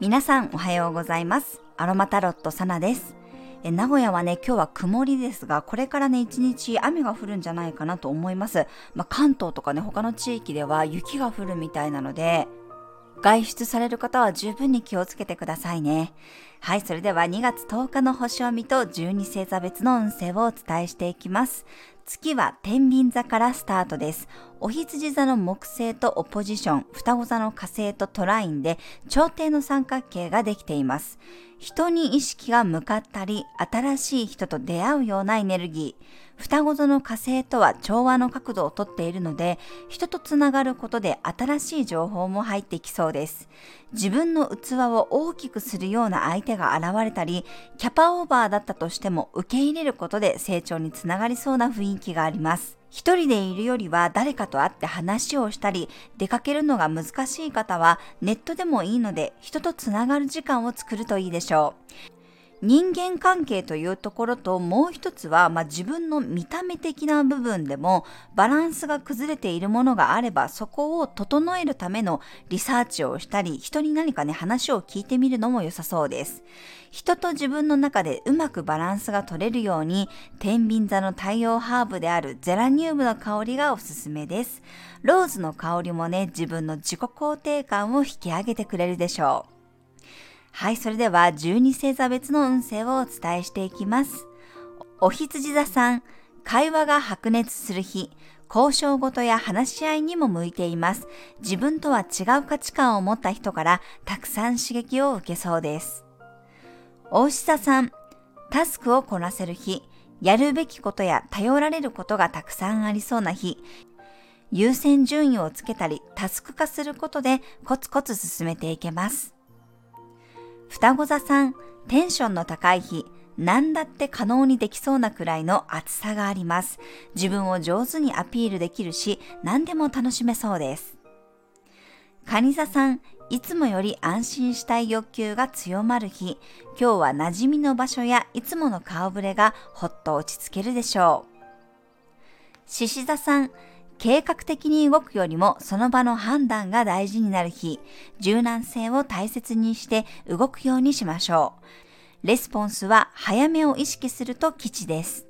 皆さんおはようございます。アロマタロットサナです。え名古屋はね、今日は曇りですが、これからね、一日雨が降るんじゃないかなと思います。まあ、関東とかね、他の地域では雪が降るみたいなので、外出される方は十分に気をつけてくださいね。はい、それでは2月10日の星を見と12星座別の運勢をお伝えしていきます。月は天秤座からスタートです。お羊座の木星とオポジション、双子座の火星とトラインで頂点の三角形ができています。人に意識が向かったり、新しい人と出会うようなエネルギー。双子座の火星とは調和の角度をとっているので、人とつながることで新しい情報も入ってきそうです。自分の器を大きくするような相手が現れたり、キャパオーバーだったとしても受け入れることで成長につながりそうな雰囲気があります。一人でいるよりは誰かと会って話をしたり、出かけるのが難しい方はネットでもいいので人とつながる時間を作るといいでしょう。人間関係というところともう一つは、まあ、自分の見た目的な部分でもバランスが崩れているものがあればそこを整えるためのリサーチをしたり人に何かね話を聞いてみるのも良さそうです。人と自分の中でうまくバランスが取れるように天秤座の太陽ハーブであるゼラニウムの香りがおすすめです。ローズの香りもね自分の自己肯定感を引き上げてくれるでしょう。はい、それでは12星座別の運勢をお伝えしていきます。お羊座さん、会話が白熱する日、交渉事や話し合いにも向いています。自分とは違う価値観を持った人からたくさん刺激を受けそうです。大志座さん、タスクをこなせる日、やるべきことや頼られることがたくさんありそうな日、優先順位をつけたりタスク化することでコツコツ進めていけます。双子座さん、テンションの高い日、何だって可能にできそうなくらいの厚さがあります。自分を上手にアピールできるし、何でも楽しめそうです。蟹座さん、いつもより安心したい欲求が強まる日、今日は馴染みの場所やいつもの顔ぶれがほっと落ち着けるでしょう。獅子座さん、計画的に動くよりもその場の判断が大事になる日、柔軟性を大切にして動くようにしましょう。レスポンスは早めを意識すると吉です。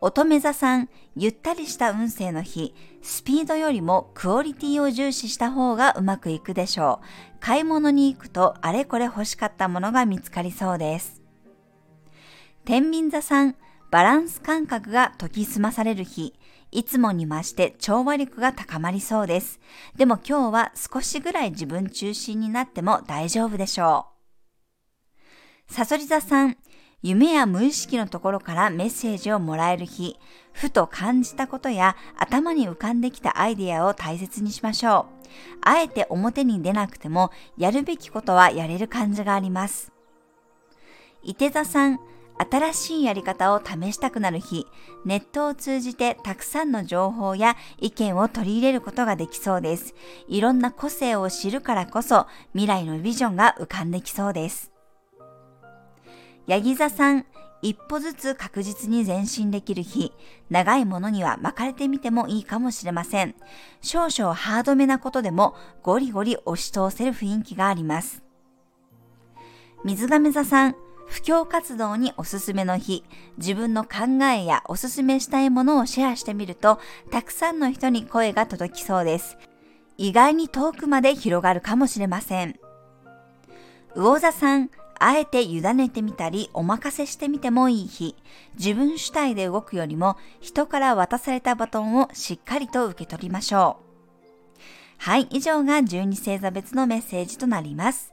乙女座さん、ゆったりした運勢の日、スピードよりもクオリティを重視した方がうまくいくでしょう。買い物に行くとあれこれ欲しかったものが見つかりそうです。天秤座さん、バランス感覚が研ぎ澄まされる日、いつもに増して調和力が高まりそうです。でも今日は少しぐらい自分中心になっても大丈夫でしょう。さそり座さん、夢や無意識のところからメッセージをもらえる日、ふと感じたことや頭に浮かんできたアイデアを大切にしましょう。あえて表に出なくてもやるべきことはやれる感じがあります。伊手座さん、新しいやり方を試したくなる日、ネットを通じてたくさんの情報や意見を取り入れることができそうです。いろんな個性を知るからこそ未来のビジョンが浮かんできそうです。ヤギ座さん、一歩ずつ確実に前進できる日、長いものには巻かれてみてもいいかもしれません。少々ハードめなことでもゴリゴリ押し通せる雰囲気があります。水亀座さん、布教活動におすすめの日、自分の考えやおすすめしたいものをシェアしてみると、たくさんの人に声が届きそうです。意外に遠くまで広がるかもしれません。魚座さん、あえて委ねてみたり、お任せしてみてもいい日。自分主体で動くよりも、人から渡されたバトンをしっかりと受け取りましょう。はい、以上が12星座別のメッセージとなります。